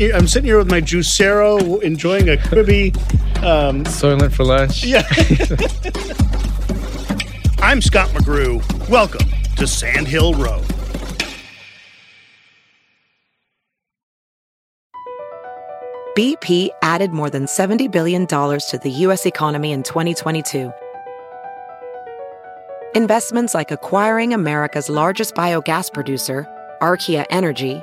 I'm sitting here with my Juicero, enjoying a Quibi. Um, Soylent for lunch. yeah. I'm Scott McGrew. Welcome to Sand Hill Road. BP added more than $70 billion to the U.S. economy in 2022. Investments like acquiring America's largest biogas producer, Archaea Energy,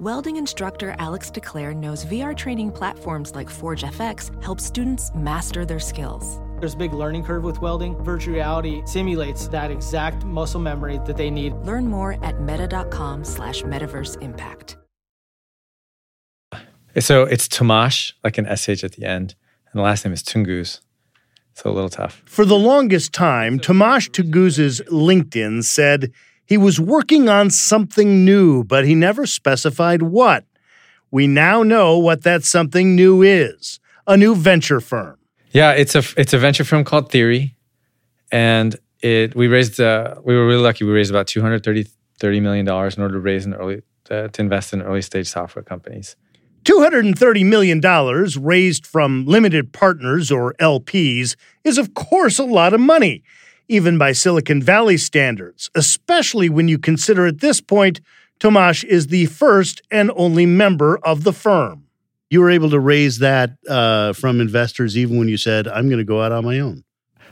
Welding instructor Alex DeClaire knows VR training platforms like Forge FX help students master their skills. There's a big learning curve with welding. Virtual reality simulates that exact muscle memory that they need. Learn more at meta.com slash metaverse impact. So it's Tomasz, like an SH at the end. And the last name is Tunguz. So a little tough. For the longest time, Tomasz Tunguz's LinkedIn said he was working on something new, but he never specified what. We now know what that something new is a new venture firm. Yeah, it's a it's a venture firm called Theory, and it we raised uh, we were really lucky. We raised about 230 $30 million in order to raise an early uh, to invest in early stage software companies. $230 million raised from limited partners or LPs is, of course, a lot of money, even by Silicon Valley standards, especially when you consider at this point Tomasz is the first and only member of the firm. You were able to raise that uh, from investors even when you said, I'm going to go out on my own.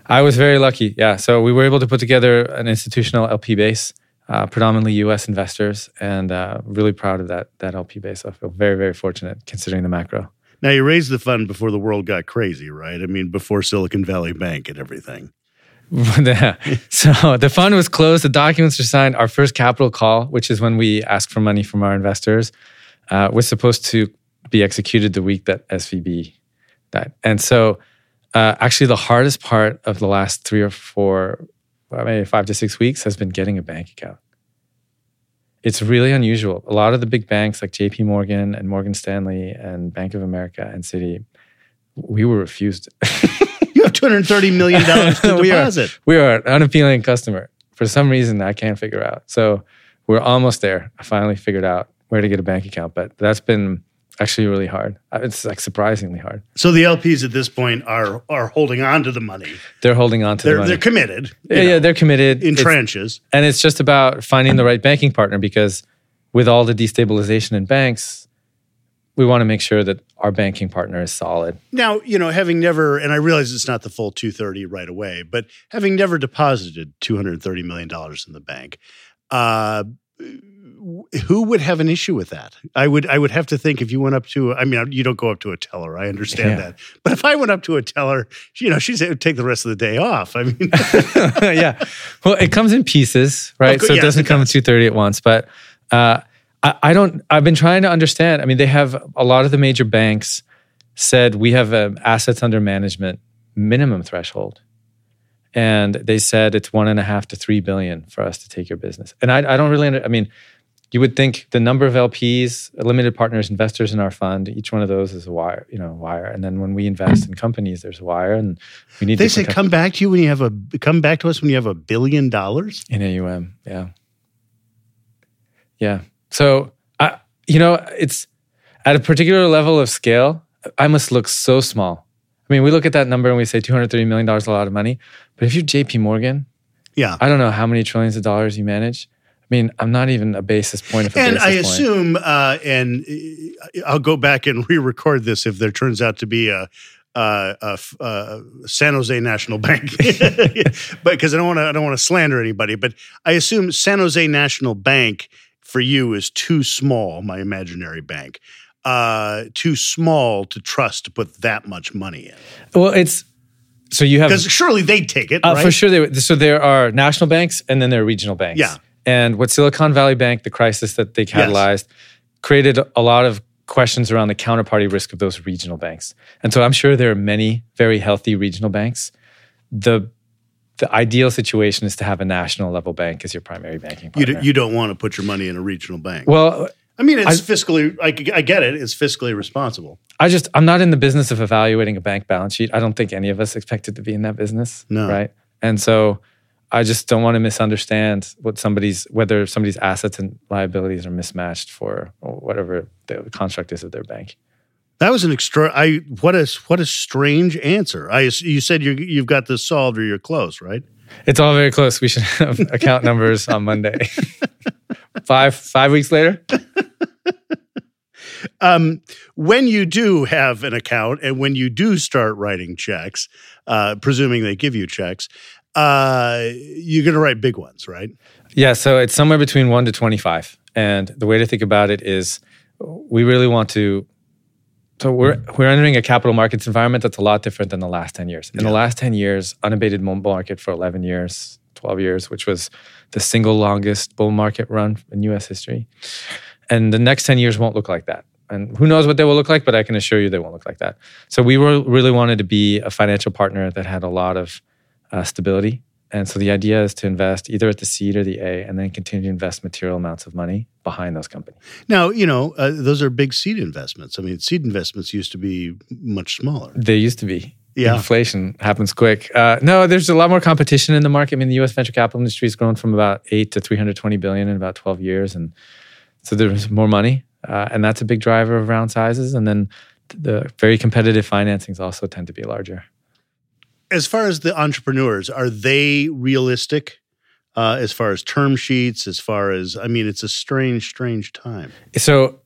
I was very lucky. Yeah, so we were able to put together an institutional LP base, uh, predominantly U.S. investors, and uh, really proud of that that LP base. I feel very very fortunate considering the macro. Now, you raised the fund before the world got crazy, right? I mean, before Silicon Valley Bank and everything. so the fund was closed. The documents were signed. Our first capital call, which is when we ask for money from our investors, uh, was supposed to be executed the week that SVB died. And so, uh, actually, the hardest part of the last three or four, well, maybe five to six weeks, has been getting a bank account. It's really unusual. A lot of the big banks, like J.P. Morgan and Morgan Stanley and Bank of America and Citi, we were refused. You have $230 million to we are deposit. we are an unappealing customer for some reason I can't figure out. So we're almost there. I finally figured out where to get a bank account, but that's been actually really hard. Uh, It's like surprisingly hard. So the LPs at this point are are holding on to the money. They're holding on to They're the money. they're committed. yeah, yeah, they're committed in It's- trenches. and it's just about finding the right banking partner because with all the destabilization in banks, we want to make sure that our banking partner is solid. Now, you know, having never, and I realize it's not the full 230 right away, but having never deposited $230 million in the bank, uh, who would have an issue with that? I would, I would have to think if you went up to, I mean, you don't go up to a teller. I understand Yeah. that. But if I went up to a teller, you know, she'd take the rest of the day off. I mean, yeah. Well, it comes in pieces, right? So it doesn't come in does. 230 at once. But uh, I, I don't, I've been trying to understand. I mean, they have a lot of the major banks said we have an assets under management minimum threshold. And they said it's one and a half to three billion for us to take your business. And I, I don't really, under, I mean, you would think the number of LPs, limited partners, investors in our fund, each one of those is a wire, you know, wire. And then when we invest in companies, there's a wire, and we need. they say come back to you when you have a, come back to us when you have a billion dollars. in AUM. Yeah. Yeah. So I you know, it's at a particular level of scale, I must look so small. I mean, we look at that number and we say $230 million is a lot of money. But if you're JP Morgan, Yeah. I don't know how many trillions of dollars you manage. I mean, I'm not even a basis point of a and I assume, uh, and uh, I'll go back and re-record this if there turns out to be a uh, uh, uh, San Jose National Bank, but because I don't want to, I don't want to slander anybody, but I assume San Jose National Bank for you is too small. My imaginary bank, uh, too small to trust to put that much money in. Well, it's so you have Because surely they'd take it, Uh, right? For sure. They, so there are national banks and then there are regional banks. Yeah. And what Silicon Valley Bank, the crisis that they catalyzed, created a lot of questions around the counterparty risk of those regional banks. And so I'm sure there are many very healthy regional banks. The the ideal situation is to have a national level bank as your primary banking You, partner. d- you don't want to put your money in a regional bank. well, I mean, it's I- fiscally, I, I get it, it's fiscally responsible. I just I'm not in the business of evaluating a bank balance sheet. I don't think any of us expected to be in that business. No. Right. And so I just don't want to misunderstand what somebody's whether somebody's assets and liabilities are mismatched for whatever the construct is of their bank. That was an extra. I what a what a strange answer. I you said you you've got this solved or you're close, right? It's all very close. We should have account numbers on Monday. five five weeks later. Um, when you do have an account and when you do start writing checks, uh, presuming they give you checks, uh, you're going to write big ones, right? Yeah, so it's somewhere between one to 25. And the way to think about it is we really want to. So we're, we're entering a capital markets environment that's a lot different than the last 10 years. In the last 10 years, unabated bull market for 11 years, 12 years, which was the single longest bull market run in US history. And the next 10 years won't look like that. And who knows what they will look like, but I can assure you they won't look like that. So we were, really wanted to be a financial partner that had a lot of uh, stability. And so the idea is to invest either at the seed or the A and then continue to invest material amounts of money behind those companies. Now, you know, uh, those are big seed investments. I mean, seed investments used to be much smaller. They used to be. Yeah. Inflation happens quick. Uh, no, there's a lot more competition in the market. I mean, the U.S. venture capital industry has grown from about eight to 320 billion in about 12 years, and so there's more money, uh, and that's a big driver of round sizes. And then the very competitive financings also tend to be larger. As far as the entrepreneurs, are they realistic? Uh, as far as term sheets, as far as I mean, it's a strange, strange time. So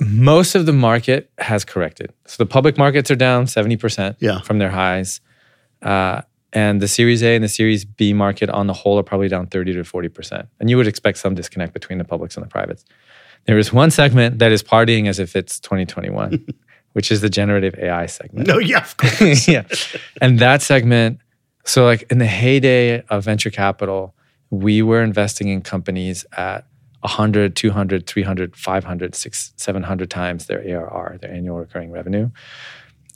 most of the market has corrected. So the public markets are down 70% Yeah. from their highs. Uh, and the Series A and the Series B market on the whole are probably down 30 to 40%. And you would expect some disconnect between the publics and the privates. There is one segment that is partying as if it's 2021, which is the generative AI segment. No, yeah, of course. yeah. And that segment, so like in the heyday of venture capital, we were investing in companies at 100, 200, 300, 500, 600, 700 times their ARR, their annual recurring revenue.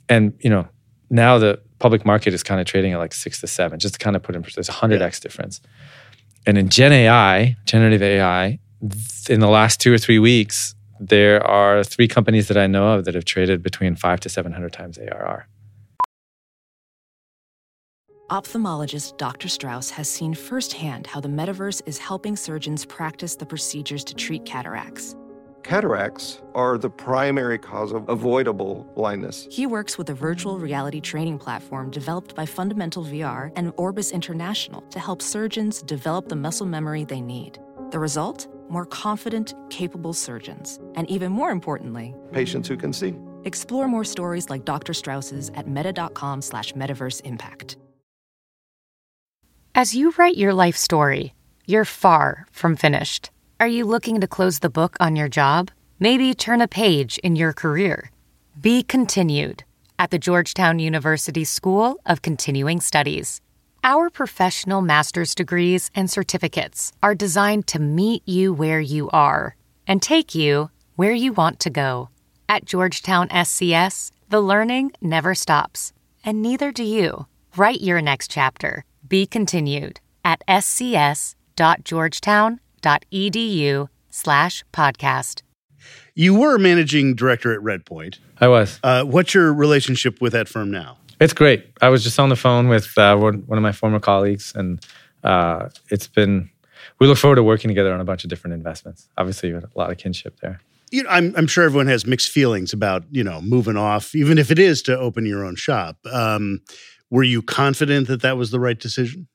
And, you know, now the public market is kind of trading at like six to seven, just to kind of put in, there's a 100x difference. And in Gen AI, generative AI, in the last two or three weeks, there are three companies that I know of that have traded between five to 700 times ARR. Ophthalmologist Dr. Strauss has seen firsthand how the metaverse is helping surgeons practice the procedures to treat cataracts. Cataracts are the primary cause of avoidable blindness. He works with a virtual reality training platform developed by Fundamental VR and Orbis International to help surgeons develop the muscle memory they need. The result? More confident, capable surgeons. And even more importantly, Patients who can see. explore more stories like Dr. Strauss's at meta.com slash metaverse impact. As you write your life story, you're far from finished. Are you looking to close the book on your job? Maybe turn a page in your career? Be continued at the Georgetown University School of Continuing Studies. Our professional master's degrees and certificates are designed to meet you where you are and take you where you want to go. At Georgetown SCS, the learning never stops, and neither do you. Write your next chapter. Be continued at scs.georgetown.edu slash podcast. You were managing director at Redpoint. I was. Uh, what's your relationship with that firm now? It's great. I was just on the phone with uh, one of my former colleagues, and uh, it's been. We look forward to working together on a bunch of different investments. Obviously, you had a lot of kinship there. You know, I'm, I'm sure everyone has mixed feelings about you know moving off, even if it is to open your own shop. Um, were you confident that that was the right decision?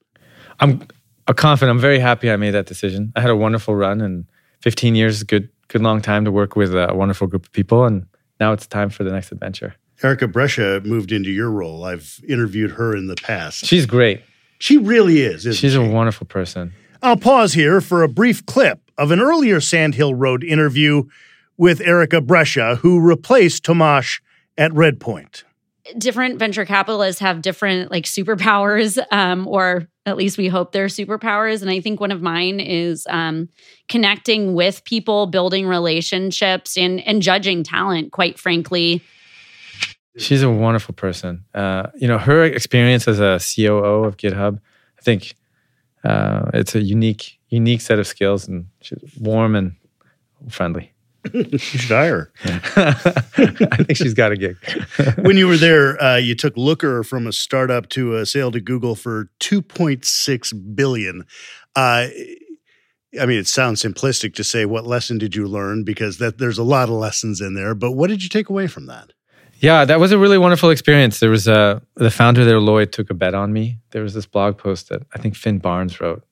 I'm uh, confident. I'm very happy I made that decision. I had a wonderful run, and 15 years is a good, good long time to work with a wonderful group of people. And now it's time for the next adventure. Erica Brescia moved into your role. I've interviewed her in the past. She's great. She really is. Isn't She's she? a wonderful person. I'll pause here for a brief clip of an earlier Sandhill Road interview with Erica Brescia, who replaced Tomasz at Redpoint. different venture capitalists have different like superpowers um, or at least we hope they're superpowers and i think one of mine is um, connecting with people building relationships and and judging talent quite frankly She's a wonderful person. Uh, you know, her experience as a COO of GitHub, I think uh, it's a unique, unique set of skills, and she's warm and friendly. you should hire her. I think she's got a gig. when you were there, uh, you took Looker from a startup to a sale to Google for 2.6 billion. Uh, I mean, it sounds simplistic to say what lesson did you learn because that there's a lot of lessons in there. But what did you take away from that? Yeah, that was a really wonderful experience. There was a the founder there, Lloyd, took a bet on me. There was this blog post that I think Phin Barnes wrote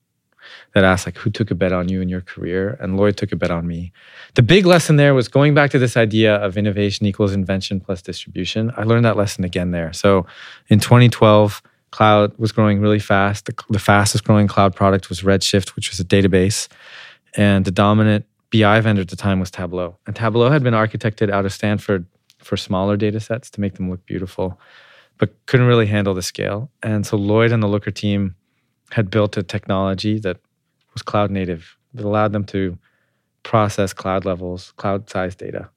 that asked like, "Who took a bet on you in your career?" And Lloyd took a bet on me. The big lesson there was going back to this idea of innovation equals invention plus distribution. I learned that lesson again there. So in 2012, cloud was growing really fast. The, the fastest growing cloud product was Redshift, which was a database, and the dominant BI vendor at the time was Tableau. And Tableau had been architected out of Stanford for smaller data sets to make them look beautiful, but couldn't really handle the scale. And so Lloyd and the Looker team had built a technology that was cloud native that allowed them to process cloud levels, cloud size data.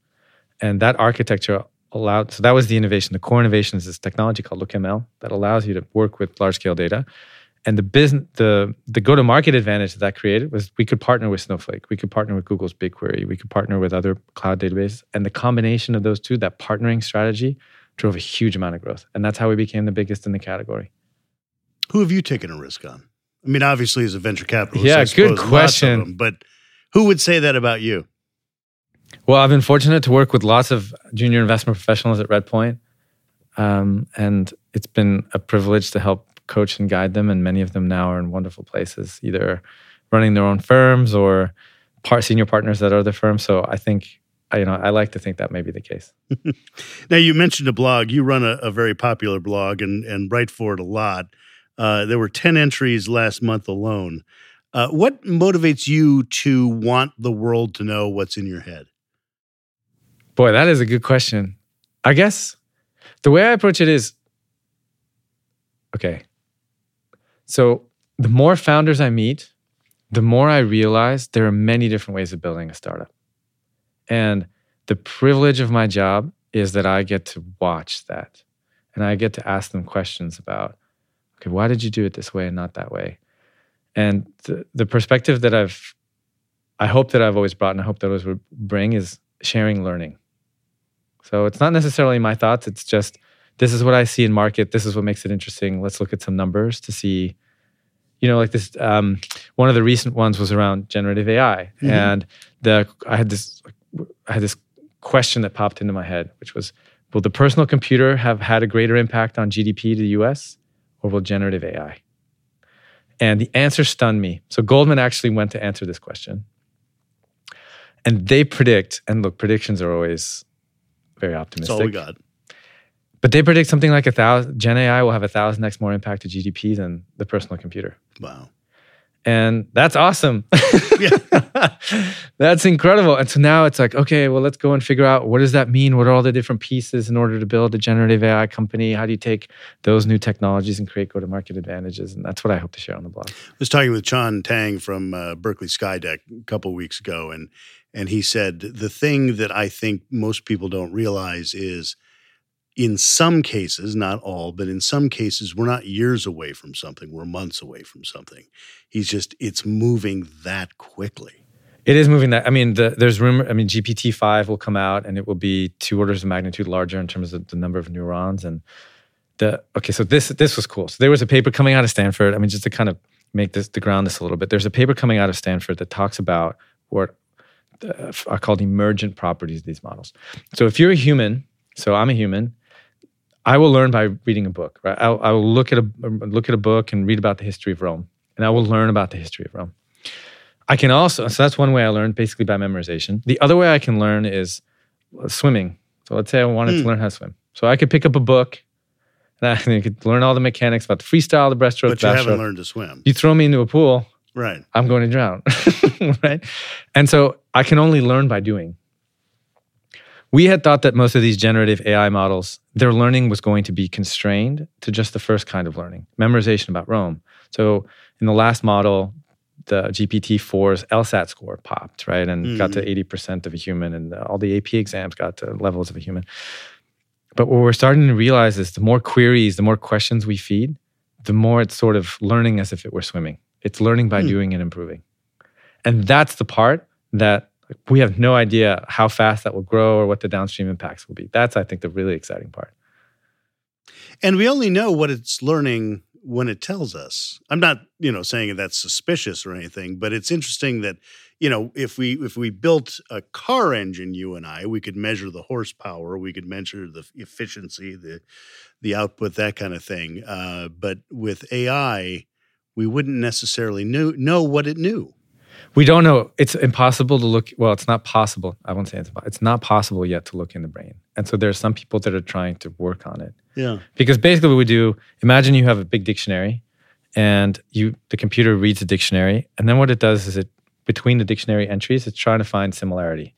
And that architecture allowed, so that was the innovation. The core innovation is this technology called LookML that allows you to work with large scale data. And the business, the the go to market advantage that that created was we could partner with Snowflake, we could partner with Google's BigQuery, we could partner with other cloud databases, and the combination of those two, that partnering strategy, drove a huge amount of growth, and that's how we became the biggest in the category. Who have you taken a risk on? I mean, obviously, as a venture capitalist, Yeah, I good question. them, but who would say that about you? Well, I've been fortunate to work with lots of junior investment professionals at Redpoint, um, and it's been a privilege to help coach and guide them. And many of them now are in wonderful places, either running their own firms or part senior partners at other firms. So I think, I- you know, I like to think that may be the case. Now, you mentioned a blog. You run a, a very popular blog and, and write for it a lot. Uh, there were 10 entries last month alone. Uh, what motivates you to want the world to know what's in your head? Boy, that is a good question. I guess the way I approach it is okay. So the more founders I meet, the more I realize there are many different ways of building a startup. And the privilege of my job is that I get to watch that and I get to ask them questions about, okay, why did you do it this way and not that way? And the, the perspective that I've, I hope that I've always brought and I hope that I always would bring is sharing learning. So it's not necessarily my thoughts. It's just this is what I see in market. This is what makes it interesting. Let's look at some numbers to see, you know, like this. Um, one of the recent ones was around generative AI, Mhm. and the I had this I had this question that popped into my head, which was, will the personal computer have had a greater impact on GDP to the U.S. or will generative AI? And the answer stunned me. So Goldman actually went to answer this question. And they predict, and look, predictions are always very optimistic. That's all we got. But they predict something like a thousand. Gen AI will have a thousand x more impact to GDP than the personal computer. Wow. And that's awesome. that's incredible. And so now it's like, okay, well, let's go and figure out what does that mean? What are all the different pieces in order to build a generative AI company? How do you take those new technologies and create go-to-market advantages? And that's what I hope to share on the blog. I was talking with Chon Tang from uh, Berkeley Skydeck a couple weeks ago, and and he said the thing that I think most people don't realize is, in some cases, not all, but in some cases, we're not years away from something; we're months away from something. He's just it's moving that quickly. It is moving that. I mean, the, there's rumor. I mean, GPT five will come out, and it will be two orders of magnitude larger in terms of the number of neurons. And the okay, so this this was cool. So there was a paper coming out of Stanford. I mean, just to kind of make this to ground this a little bit. There's a paper coming out of Stanford that talks about what uh, are called emergent properties of these models. So if you're a human, so I'm a human. I will learn by reading a book. Right? I'll, I will look at a look at a book and read about the history of Rome, and I will learn about the history of Rome. I can also, so that's one way I learned basically by memorization. The other way I can learn is uh, swimming. So let's say I wanted Hmm. to learn how to swim. So I could pick up a book and I could learn all the mechanics about the freestyle, the breaststroke, But you haven't backstroke. learned to swim. You throw me into a pool, Right. I'm going to drown. right. And so I can only learn by doing. We had thought that most of these generative AI models, their learning was going to be constrained to just the first kind of learning, memorization about Rome. So in the last model, the GPT-4's LSAT score popped, right? And got to mm-hmm. 80% of a human, and all the AP exams got to levels of a human. But what we're starting to realize is the more queries, the more questions we feed, the more it's sort of learning as if it were swimming. It's learning by hmm. doing and improving. And that's the part that we have no idea how fast that will grow or what the downstream impacts will be. That's, I think, the really exciting part. And we only know what it's learning when it tells us. I'm not, you know, saying that's suspicious or anything, but it's interesting that, you know, if we if we built a car engine, you and I, we could measure the horsepower, we could measure the efficiency, the the output, that kind of thing. Uh, but with AI, we wouldn't necessarily know know what it knew. We don't know. It's impossible to look. Well, it's not possible. I won't say it's. It's not possible yet to look in the brain. And so there are some people that are trying to work on it. Yeah. Because basically, what we do, imagine you have a big dictionary, and you the computer reads the dictionary, and then what it does is it between the dictionary entries, it's trying to find similarity,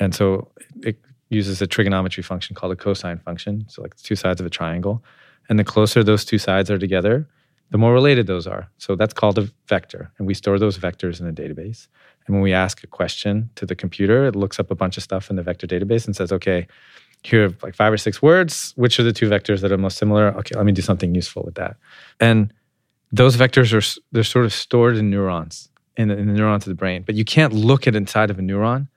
and so it uses a trigonometry function called a cosine function. So like the two sides of a triangle, and the closer those two sides are together, the more related those are. So that's called a vector, and we store those vectors in a database. And when we ask a question to the computer, it looks up a bunch of stuff in the vector database and says, okay, here are like five or six words. Which are the two vectors that are most similar? Okay, let me do something useful with that. And those vectors are they're sort of stored in neurons in the, in the neurons of the brain, but you can't look at inside of a neuron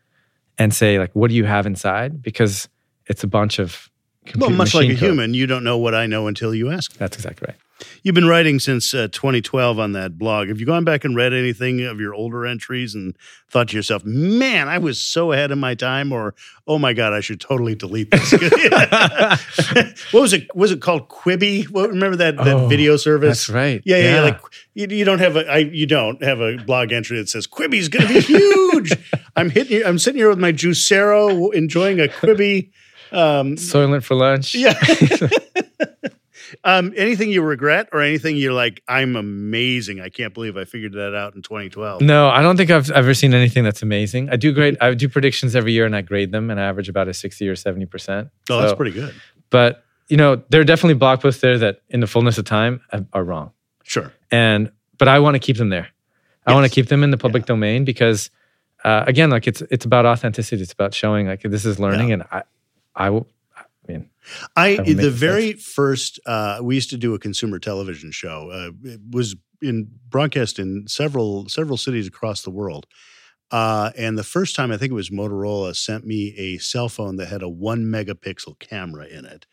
and say like, what do you have inside? Because it's a bunch of Well, much like a code. human, you don't know what I know until you ask. That's exactly right. You've been writing since uh, 2012 on that blog. Have you gone back and read anything of your older entries and thought to yourself, man, I was so ahead of my time, or oh my God, I should totally delete this? what was it? Was it called Quibi? What, remember that, that Oh, video service? that's right. Yeah, yeah, yeah. Yeah. Like you, you don't have a I, you don't have a blog entry that says Quibi's going to be huge. I'm hitting. I'm sitting here with my Juicero, enjoying a Quibi. Um, Soylent for lunch. yeah. um, anything you regret or anything you're like, I'm amazing. I can't believe I figured that out in 2012. No, I don't think I've ever seen anything that's amazing. I do grade. I do predictions every year, and I grade them, and I average about a sixty or seventy percent. Oh, that's pretty good. But you know, there are definitely blog posts there that, in the fullness of time, are- wrong. Sure. And but I want to keep them there. I want to keep them in the public domain because, uh, again, like it's it's about authenticity. It's about showing like this is learning, and I, I will. I mean, I make the sense. very first uh, we used to do a consumer television show. Uh, it was in broadcast in several several cities across the world. Uh, and the first time I think it was Motorola sent me a cell phone that had a one megapixel camera in it.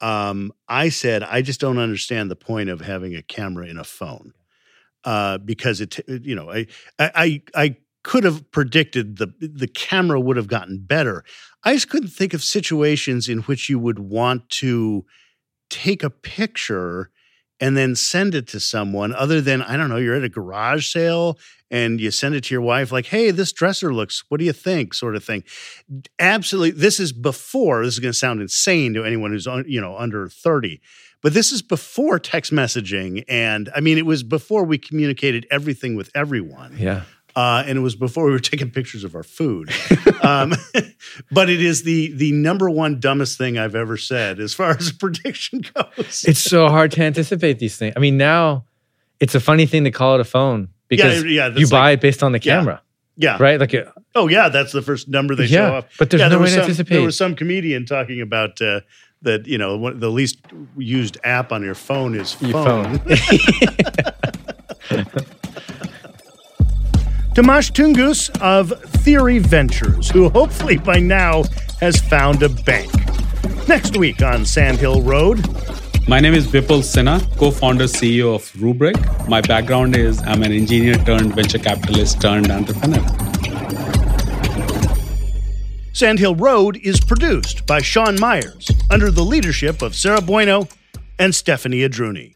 Um, I said I just don't understand the point of having a camera in a phone uh, because it you know I I I, I could have predicted the the camera would have gotten better. I just couldn't think of situations in which you would want to take a picture and then send it to someone other than I don't know, you're at a garage sale and you send it to your wife like, "Hey, this dresser looks, what do you think?" sort of thing. Absolutely, this is before. This is going to sound insane to anyone who's you know, under 30. But this is before text messaging and I mean it was before we communicated everything with everyone yeah. Uh, and it was before we were taking pictures of our food. um, but it is the the number one dumbest thing I've ever said as far as prediction goes. It's so hard to anticipate these things. I mean, now it's a funny thing to call it a phone because yeah, that's you buy like- it based on the camera, yeah, right? Like, uh, Oh yeah, that's the first number they Yeah, show off. but there's yeah, no there way to some, anticipate. There was some comedian talking about uh, that. You know, the least used app on your phone is phone. your phone. Tomasz Tunguz of Theory Ventures, who hopefully by now has found a bank. Next week on Sandhill Road, My name is Bipul Sinha, co-founder CEO of Rubrik. My background is I'm an engineer turned venture capitalist turned entrepreneur. Sandhill Road is produced by Sean Myers under the leadership of Sarah Bueno and Stephanie Adruni.